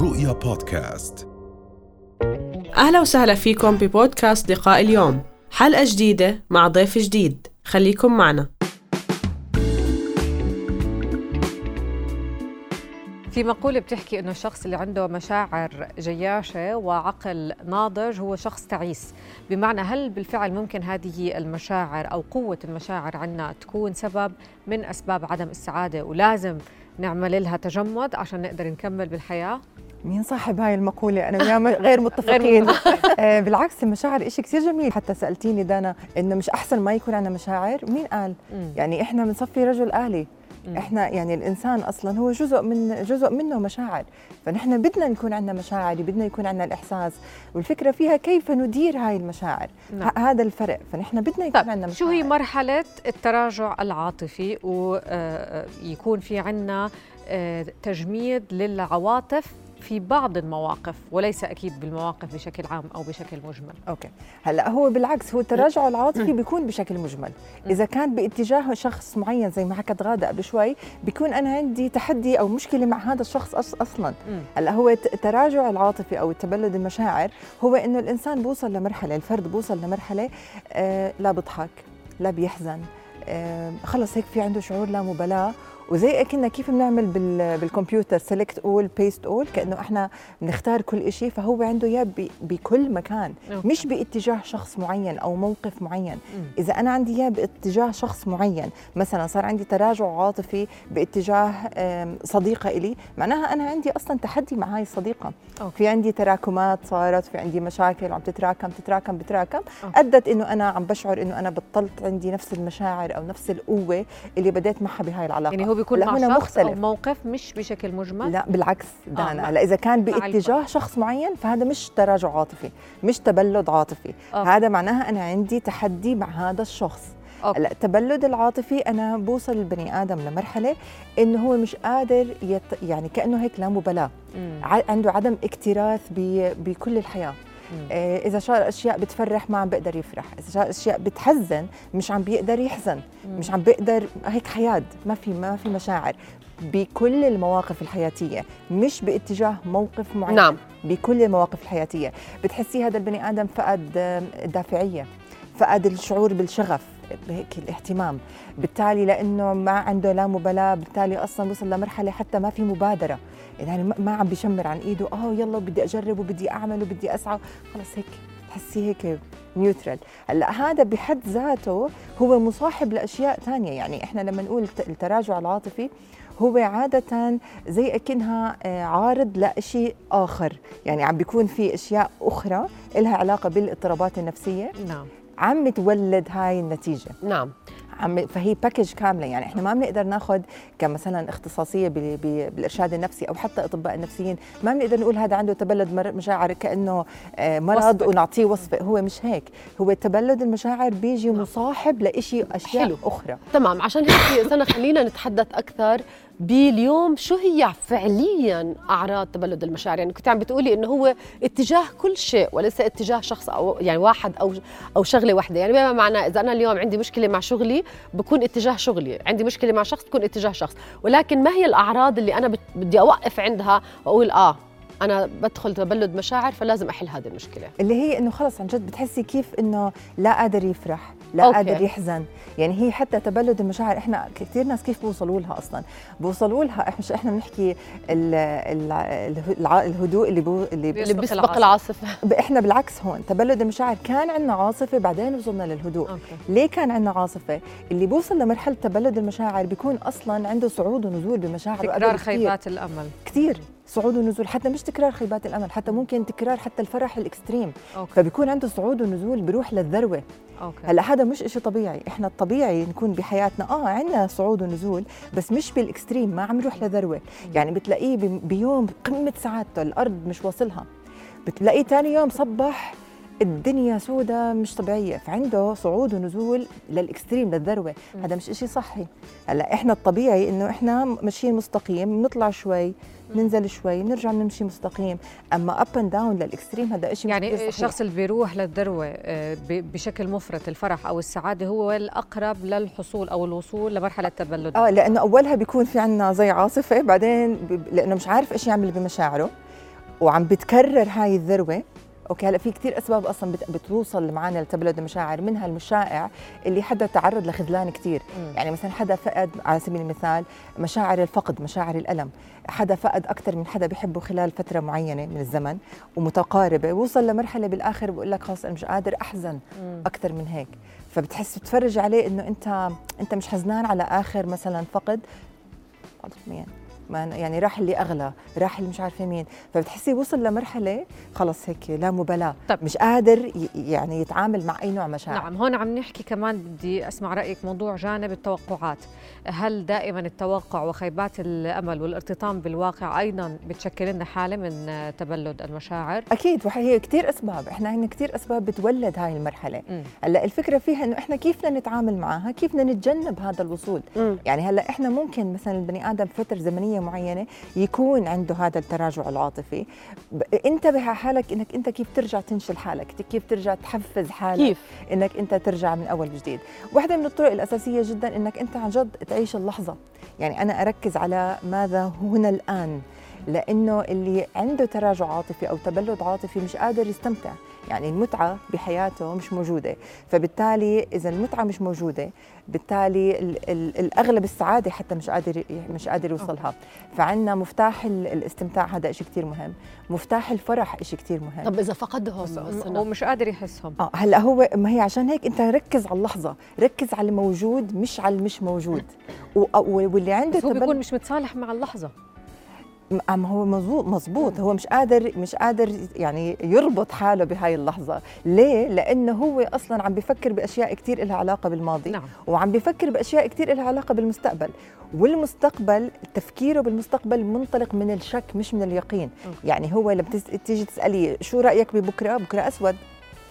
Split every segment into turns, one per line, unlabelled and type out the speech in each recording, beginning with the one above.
رؤيا بودكاست.
أهلا وسهلا فيكم ببودكاست لقاء اليوم. حلقة جديدة مع ضيف جديد. خليكم معنا.
في مقولة بتحكي إنه الشخص اللي عنده مشاعر جياشة وعقل ناضج هو شخص تعيس، بمعنى هل بالفعل ممكن هذه المشاعر أو قوة المشاعر عنا تكون سبب من أسباب عدم السعادة ولازم نعمل لها تجمد عشان نقدر نكمل بالحياة؟
مين صاحب هاي المقولة؟ أنا وياه غير متفقين. آه بالعكس المشاعر إشي كثير جميل. حتى سألتيني دانا إنه مش أحسن ما يكون عندنا مشاعر؟ مين قال؟ يعني إحنا بنصفي رجل آلي. إحنا يعني الإنسان أصلا هو جزء من جزء منه مشاعر. فنحن بدنا نكون عندنا مشاعر بدنا يكون عندنا الإحساس. والفكرة فيها كيف ندير هاي المشاعر.
نعم.
هذا الفرق. فنحن بدنا يكون
طيب
عندنا مشاعر
شو هي مرحلة التراجع العاطفي؟ ويكون في عنا آه، تجميد للعواطف في بعض المواقف وليس أكيد بالمواقف بشكل عام أو بشكل مجمل.
أوكي. هلأ هو بالعكس هو التراجع العاطفي بيكون بشكل مجمل. إذا كان باتجاه شخص معين زي ما حكت غادة قبل شوي بيكون أنا عندي تحدي أو مشكلة مع هذا الشخص
أصلا.
هلأ هو الت- التراجع العاطفي أو تبلد المشاعر هو إنه الإنسان بوصل لمرحلة الفرد بوصل لمرحلة آه لا بضحك لا بيحزن آه خلص هيك في عنده شعور لا مبالاة وزي كنا كيف بنعمل بال- بالكمبيوتر select all paste all كأنه إحنا بنختار كل شيء فهو عنده اياه بكل مكان
okay.
مش باتجاه شخص معين أو موقف معين
مم.
إذا أنا عندي اياه باتجاه شخص معين مثلا صار عندي تراجع عاطفي باتجاه صديقة إلي معناها أنا عندي أصلا تحدي مع هاي الصديقة
okay.
في عندي تراكمات صارت في عندي مشاكل عم تتراكم تتراكم تتراكم
okay.
أدت إنه أنا عم بشعر إنه أنا بطلت عندي نفس المشاعر أو نفس القوة اللي بديت معها بهاي العلاقة
يعني هو بيكون مع شخص
مختلف.
أو موقف مش بشكل مجمل
لا بالعكس دانا
مع-
هلا إذا كان باتجاه شخص معين فهذا مش تراجع عاطفي مش تبلد عاطفي
okay.
هذا معناها أنا عندي تحدي مع هذا الشخص. هلا التبلد العاطفي أنا بوصل البني آدم لمرحلة إنه هو مش قادر يت... يعني كأنه هيك لا مبالاة. عنده عدم اكتراث ب... بكل
الحياة.
آه، إذا صار أشياء بتفرح ما عم بيقدر يفرح. إذا صار أشياء بتحزن مش عم بيقدر يحزن.
مم.
مش عم بيقدر هيك حياد ما في ما في مشاعر. بكل المواقف الحياتية مش باتجاه موقف معين.
نعم.
بكل المواقف الحياتية. بتحسي هذا البني آدم فقد الدافعيه فقد الشعور بالشغف هيك الاهتمام. بالتالي لأنه ما عنده لا مبالاة بالتالي أصلا وصل لمرحلة حتى ما في مبادرة. يعني ما- عم بيشمر عن إيده. آه يلا بدي أجرب وبدي أعمل وبدي أسعى. خلص هيك تحسيه هيك نيوترال هلأ هذا بحد ذاته هو مصاحب لأشياء ثانية يعني إحنا لما نقول الت- التراجع العاطفي هو عادة زي أكنها آه، عارض لشيء آخر. يعني عم بيكون في أشياء أخرى إلها علاقة بالاضطرابات النفسية.
نعم.
عم تولد هاي النتيجة.
نعم.
عم فهي باكج كاملة. يعني إحنا ما بنقدر ناخذ كمثلا اختصاصية بال- بال- بالإرشاد النفسي أو حتى أطباء النفسيين. ما بنقدر نقول هذا عنده تبلد مشاعر كأنه آه، مرض
وصفة.
ونعطيه وصفة. هو مش هيك. هو تبلد المشاعر بيجي مصاحب لإشي أشياء
حلو.
أخرى.
تمام. عشان هيك سنة خلينا نتحدث أكثر باليوم شو هي فعليا أعراض تبلد المشاعر؟ يعني كنت عم بتقولي إنه هو اتجاه كل شيء وليس اتجاه شخص أو يعني واحد أو أو شغلة واحدة. يعني بما معناه إذا أنا اليوم عندي مشكلة مع شغلي بكون اتجاه شغلي عندي مشكلة مع شخص تكون اتجاه شخص. ولكن ما هي الأعراض اللي بت- بدي أوقف عندها وأقول آه أنا بدخل تبلد مشاعر فلازم أحل هذه المشكلة.
اللي هي إنه خلص عن جد بتحسي كيف إنه لا قادر يفرح. لا
أوكي.
قادر يحزن. يعني هي حتى تبلد المشاعر إحنا كثير ناس كيف بوصلوا لها أصلا؟ بوصلوا لها إحنا إحنا بنحكي ال ال الع- الهدوء اللي بو اللي
بيسبق
بيسبق
العاصفة.
العاصفة.
إحنا بالعكس هون تبلد المشاعر. كان عندنا عاصفة بعدين وصلنا للهدوء.
okay.
ليه كان عندنا عاصفة؟ اللي بوصل لمرحلة تبلد المشاعر بيكون أصلا عنده صعود ونزول بمشاعره.
تكرار. خيبات الأمل.
كثير صعود ونزول حتى مش تكرار خيبات الأمل حتى ممكن تكرار حتى الفرح ال
extreme. okay.
فبيكون عنده صعود ونزول بيروح للذروة.
okay.
هلأ هذا مش إشي طبيعي. إحنا الطبيعي نكون بحياتنا آه عندنا صعود ونزول بس مش بال extreme ما عم يروح لذروه يعني بتلاقيه بي- بيوم قمه سعادته الأرض مش واصلها. بتلاقيه ثاني يوم صبح الدنيا سودة مش طبيعية فعنده صعود ونزول لل extreme للذروة. هذا مش إشي صحي. هلأ إحنا الطبيعي إنه إحنا ماشيين مستقيم نطلع شوي ننزل شوي نرجع نمشي مستقيم. أما up and down لل extreme هذا شيء
يعني الشخص اللي بيروح للذروة آه، بشكل مفرط الفرح أو السعادة هو الأقرب للحصول أو الوصول لمرحلة التبلد
آه لأنه أولها بيكون في عنا زي عاصفة بعدين لأنه مش عارف إيش يعمل بمشاعره وعم بتكرر هاي الذروة. أوكي هلأ في كثير أسباب أصلا بت- بتوصل معنا لتبلد المشاعر منها المشائع اللي حدا تعرض لخذلان كثير. يعني مثلا حدا فقد على سبيل المثال مشاعر الفقد مشاعر الألم. حدا فقد أكثر من حدا بحبه خلال فترة معينة من الزمن ومتقاربة وصل لمرحلة بالآخر بقول لك خلص أنا مش قادر
أحزن.
أكثر من هيك. فبتحس بتفرج عليه إنه أنت أنت مش حزنان على آخر مثلا فقد. ما يعني راح اللي أغلى راح اللي مش عارفة مين. فبتحسي وصل لمرحلة خلص هيك لا مبالاة.
طب.
مش قادر يعني يتعامل مع أي نوع مشاعر.
نعم هون عم نحكي كمان بدي أسمع رأيك. موضوع جانب التوقعات. هل دائما التوقع وخيبات الأمل والارتطام بالواقع أيضا بتشكل لنا حالة من تبلد المشاعر؟
أكيد وهي كثير أسباب. إحنا عندنا كثير أسباب بتولد هاي
المرحلة.
هلأ الفكرة فيها إنه إحنا كيف بدنا نتعامل معها؟ كيف بدنا نتجنب هذا الوصول؟
مم.
يعني هلأ إحنا ممكن مثلا البني آدم فترة زمنية معينة يكون عنده هذا التراجع العاطفي. انتبه على حالك إنك أنت كيف ترجع تنشل حالك كيف ترجع تحفز حالك
كيف؟
إنك أنت ترجع من أول وجديد. واحدة من الطرق الأساسية جدا إنك أنت عن جد تعيش اللحظة. يعني أنا أركز على ماذا هنا الآن لأنه اللي عنده تراجع عاطفي أو تبلد عاطفي مش قادر يستمتع. يعني المتعة بحياته مش موجودة. فبالتالي إذا المتعة مش موجودة بالتالي ال- ال- الأغلب السعادة حتى مش قادر مش قادر يوصلها. فعندنا مفتاح ال- الاستمتاع هذا شيء كثير مهم. مفتاح الفرح شيء كثير مهم.
طب إذا فقدهم
بس
سنة.
هو مش قادر يحسهم.
آه هلأ هو ما هي عشان هيك أنت ركز على اللحظة ركز على الموجود مش على المش موجود. واللي عنده
بس هو بيكون مش متصالح مع اللحظة.
م- هو مزبوط مزبوط هو مش قادر مش قادر يعني يربط حاله بهاي اللحظة. ليه؟ لأنه هو أصلا عم بفكر بأشياء كثير لها علاقة بالماضي
نعم.
وعم بفكر بأشياء كثير لها علاقة بالمستقبل. والمستقبل تفكيره بالمستقبل منطلق من الشك مش من اليقين.
أوكي.
يعني هو لما تيجي تسألي شو رأيك ببكرة؟ بكرة أسود.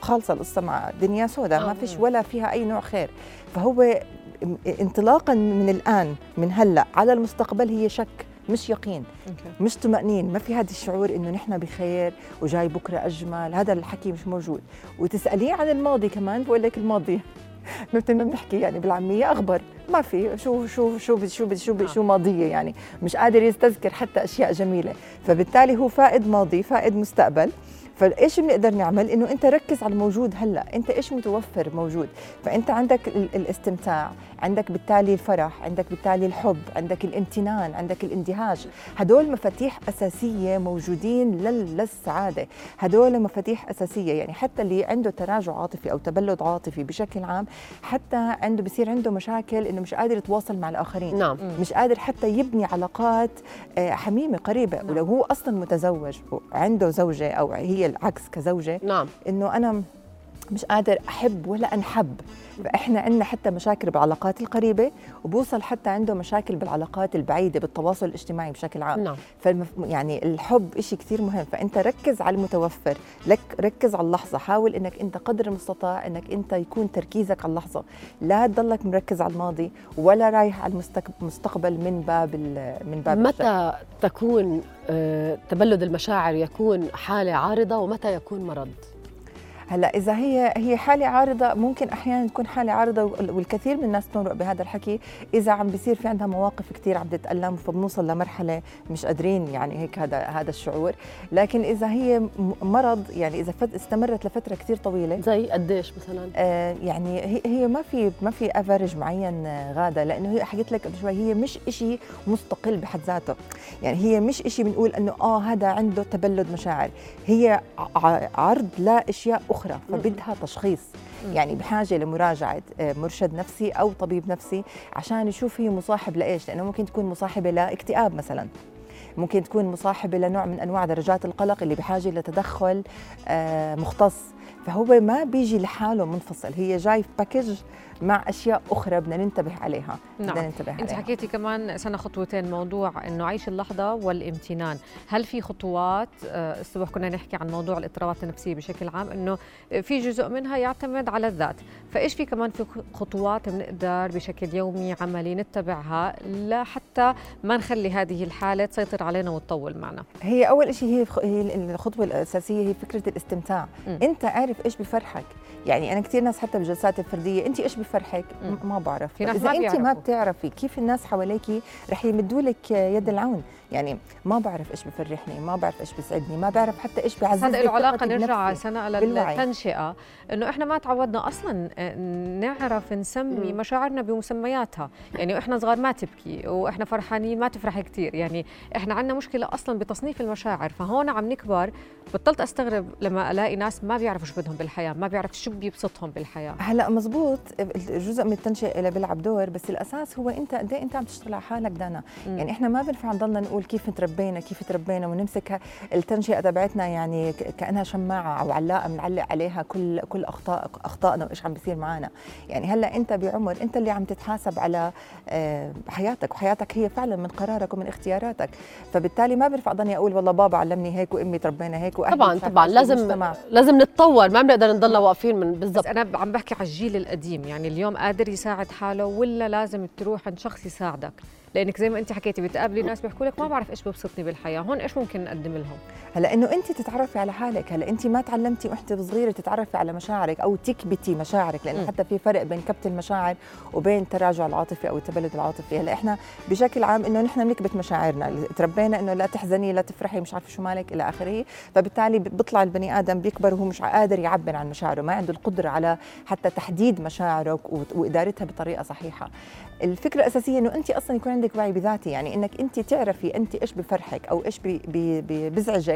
خالصه القصة مع دنيا سوداء ما
آه.
فيش ولا فيها أي نوع خير. فهو انطلاقا من الآن من هلأ على المستقبل هي شك. مش يقين
أوكي.
مش طمأنين ما في هذا الشعور إنه نحن بخير وجاي بكرة أجمل هذا الحكي مش موجود. وتسأليه عن الماضي كمان بقول لك الماضي. مثل ما بنحكي يعني بالعامية أخبر. ما في شو شو شو بد- شو بد- شو بد- شو ماضية يعني. مش قادر يستذكر حتى أشياء جميلة. فبالتالي هو فائد ماضي فائد مستقبل. فايش بنقدر نعمل؟ إنه أنت ركز على الموجود هلأ. أنت إيش متوفر موجود؟ فأنت عندك ال- الاستمتاع عندك بالتالي الفرح عندك بالتالي الحب عندك الامتنان عندك الإندهاش. هدول مفاتيح أساسية موجودين لل- للسعادة. هدول مفاتيح أساسية. يعني حتى اللي عنده تراجع عاطفي أو تبلد عاطفي بشكل عام حتى عنده بصير عنده مشاكل إنه مش قادر يتواصل مع الآخرين.
نعم.
مش قادر حتى يبني علاقات آه، حميمة قريبة.
نعم.
ولو هو أصلا متزوج وعنده زوجة أو هي العكس كزوجة
نعم.
إنه أنا مش قادر أحب ولا أنحب. فإحنا عندنا حتى مشاكل بالعلاقات القريبة وبوصل حتى عنده مشاكل بالعلاقات البعيدة بالتواصل الاجتماعي بشكل عام.
نعم.
فالمف... يعني الحب شيء كثير مهم. فأنت ركز على المتوفر. لك ركز على اللحظة. حاول إنك أنت قدر المستطاع إنك أنت يكون تركيزك على اللحظة. لا تضلك مركز على الماضي ولا رايح على المستق- المستقبل من باب ال- من باب الشك.
متى تكون آه، تبلد المشاعر يكون حالة عارضة ومتى يكون مرض؟
هلا إذا هي هي حالة عارضة ممكن أحيانا تكون حالة عارضة وال- والكثير من الناس تمرق بهذا الحكي. إذا عم بيصير في عندها مواقف كثير عم تتألم فبنوصل لمرحلة مش قادرين يعني هيك هذا هذا الشعور. لكن إذا هي مرض يعني إذا فت استمرت لفترة كثير طويلة.
زي قديش مثلا؟
آه، يعني هي هي ما في ما في افرج معين غادة لأنه هي حكيت لك قبل شوي هي مش إشي مستقل بحد ذاته. يعني هي مش إشي بنقول إنه آه هذا عنده تبلد مشاعر. هي عرض لأشياء أخرى فبدها تشخيص. يعني بحاجة لمراجعة آه، مرشد نفسي أو طبيب نفسي عشان يشوف هي مصاحب لإيش. لأنه ممكن تكون مصاحبة لاكتئاب مثلا. ممكن تكون مصاحبة لنوع من أنواع درجات القلق اللي بحاجة لتدخل آه، مختص. فهو ما بيجي لحاله منفصل هي جاي في باكج مع أشياء أخرى بدنا ننتبه عليها بدنا
نعم.
ننتبه
أنت
عليها.
حكيتي كمان سنة خطوتين موضوع إنه عيش اللحظة والامتنان. هل في خطوات؟ آه، الصبح كنا نحكي عن موضوع الاضطرابات النفسية بشكل عام إنه في جزء منها يعتمد على الذات. فإيش في كمان في خطوات بنقدر بشكل يومي عملي نتبعها لحتى ما نخلي هذه الحالة تسيطر علينا وتطول معنا؟
هي أول شيء هي الخطوة الأساسية هي فكرة الاستمتاع.
مم.
أنت عارف إيش بفرحك يعني أنا كثير ناس حتى بالجلسات الفردية انت إيش بفرحك. ما بعرف
في ناس
إذا
ما
انت ما. بتعرفي كيف الناس حواليك رح يمدوا لك يد العون يعني ما بعرف إيش بفرحني ما بعرف إيش بيسعدني ما بعرف حتى إيش
بس
بيعزز
هذا
لي
له علاقة
ثقتي
نرجع.
سنة.
للتنشئه إنه إحنا ما تعودنا أصلا آه، نعرف نسمي
مم.
مشاعرنا بمسمياتها يعني وإحنا صغار ما تبكي وإحنا فرحانين ما تفرحي كثير يعني إحنا عندنا مشكلة أصلا بتصنيف المشاعر فهون عم نكبر بطلت أستغرب لما ألاقي ناس ما بيعرفوا شو بدهم بالحياة ما بيعرف شو بيبسطهم بالحياة
هلا مزبوط جزء من التنشئة اللي بيلعب دور بس الأساس هو أنت قد إيه أنت عم تشتغل على حالك دانا
مم.
يعني إحنا ما بنفع نضلنا نقول كيف تربينا كيف تربينا ونمسك التنشئة تبعتنا يعني كأنها شماعة أو علاقه بنعلق عليها كل كل أخطاء أخطائنا وإيش عم بيصير معنا يعني هلا أنت بعمر أنت اللي عم تتحاسب على آه، حياتك وحياتك هي فعلا من قرارك ومن اختياراتك فبالتالي ما بنفع ضلني أقول والله بابا علمني هيك وأمي تربينا هيك
طبعا طبعا لازم. لازم نتطور ما بنقدر نضل واقفين من بالضبط.
أنا عم بحكي على الجيل القديم يعني اليوم قادر يساعد حاله ولا لازم تروح عند شخص يساعدك؟ لأنك زي ما أنت حكيتي بتقابلي ناس بيحكوا لك ما بعرف إيش ببسطني بالحياة هون إيش ممكن نقدم لهم؟
هلا إنه انت تتعرفي على حالك هلا انت ما تعلمتي وانت صغيرة تتعرفي على مشاعرك أو تكبتي مشاعرك
لأنه.
حتى في فرق بين كبت المشاعر وبين التراجع العاطفي أو التبلد العاطفي. هلا إحنا بشكل عام إنه نحن بنكبت مشاعرنا تربينا إنه لا تحزني لا تفرحي مش عارفة شو مالك إلى آخره. فبالتالي بيطلع البني آدم بيكبر وهو مش قادر يعبر عن مشاعره ما عنده القدرة على حتى تحديد مشاعره و- وإدارتها بطريقة صحيحة. الفكرة الأساسية إنه انت أصلا يكون عندك وعي بذاتي يعني إنك انت تعرفي انت إيش بفرحك أو إيش بي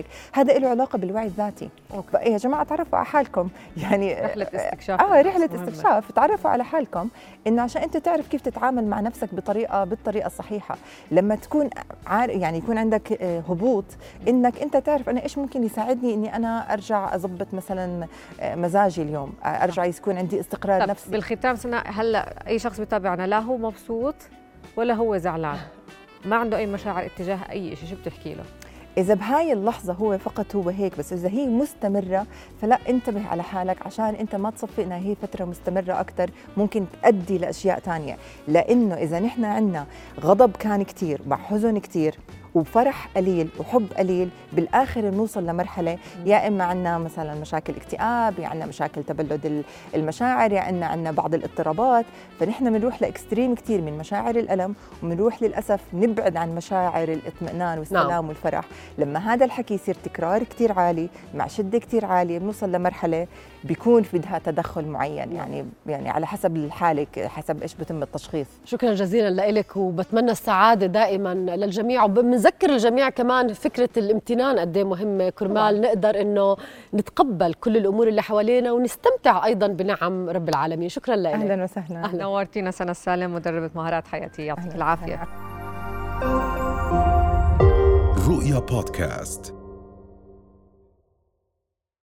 بيزعجك هذا له علاقة بالوعي الذاتي.
okay.
يا جماعة تعرفوا على حالكم. يعني
رحلة استكشاف.
آه
رحلة.
استكشاف. تعرفوا على حالكم انه عشان أنت تعرف كيف تتعامل مع نفسك بطريقة بالطريقة الصحيحة لما تكون عار يعني يكون عندك آه، هبوط إنك أنت تعرف أنا إيش ممكن يساعدني إني أنا أرجع أضبط مثلا آه، مزاجي اليوم آه، أرجع يكون عندي استقرار
طب
نفسي.
بالختام سنة هلأ أي شخص بيتابعنا لا هو مبسوط ولا هو زعلان؟ ما عنده أي مشاعر اتجاه أي شيء شو بتحكي له؟
إذا بهاي اللحظة هو فقط هو هيك بس إذا هي مستمرة فلا انتبه على حالك عشان أنت ما تصفي إنها هي فترة مستمرة أكثر ممكن تؤدي لأشياء تانية. لأنه إذا نحن عندنا غضب كان كتير مع حزن كتير وفرح قليل وحب قليل بالآخر بنوصل لمرحلة يا إما عندنا مثلا مشاكل اكتئاب يا عندنا مشاكل تبلد ال- المشاعر يا عندنا عندنا بعض الاضطرابات. فنحن بنروح لإكستريم كتير من مشاعر الألم وبنروح للأسف نبعد عن مشاعر الاطمئنان والسلام
نعم.
والفرح. لما هذا الحكي يصير تكرار كتير عالي مع شدة كتير عالية بنوصل لمرحلة بيكون في بدها تدخل معين. يعني يعني على حسب الحالة حسب إيش بتم التشخيص.
شكرا جزيلا لك وبتمنى السعادة دائما للجميع وبنذكر الجميع كمان فكرة الامتنان قد إيه مهمه كرمال نقدر إنه نتقبل كل الأمور اللي حوالينا ونستمتع أيضا بنعم رب العالمين. شكرا لك.
أهلا وسهلا.
أهلاً.
نورتينا سنة السالم مدربة مهارات حياتية. يعطيك
وسهلاً.
رؤيا بودكاست.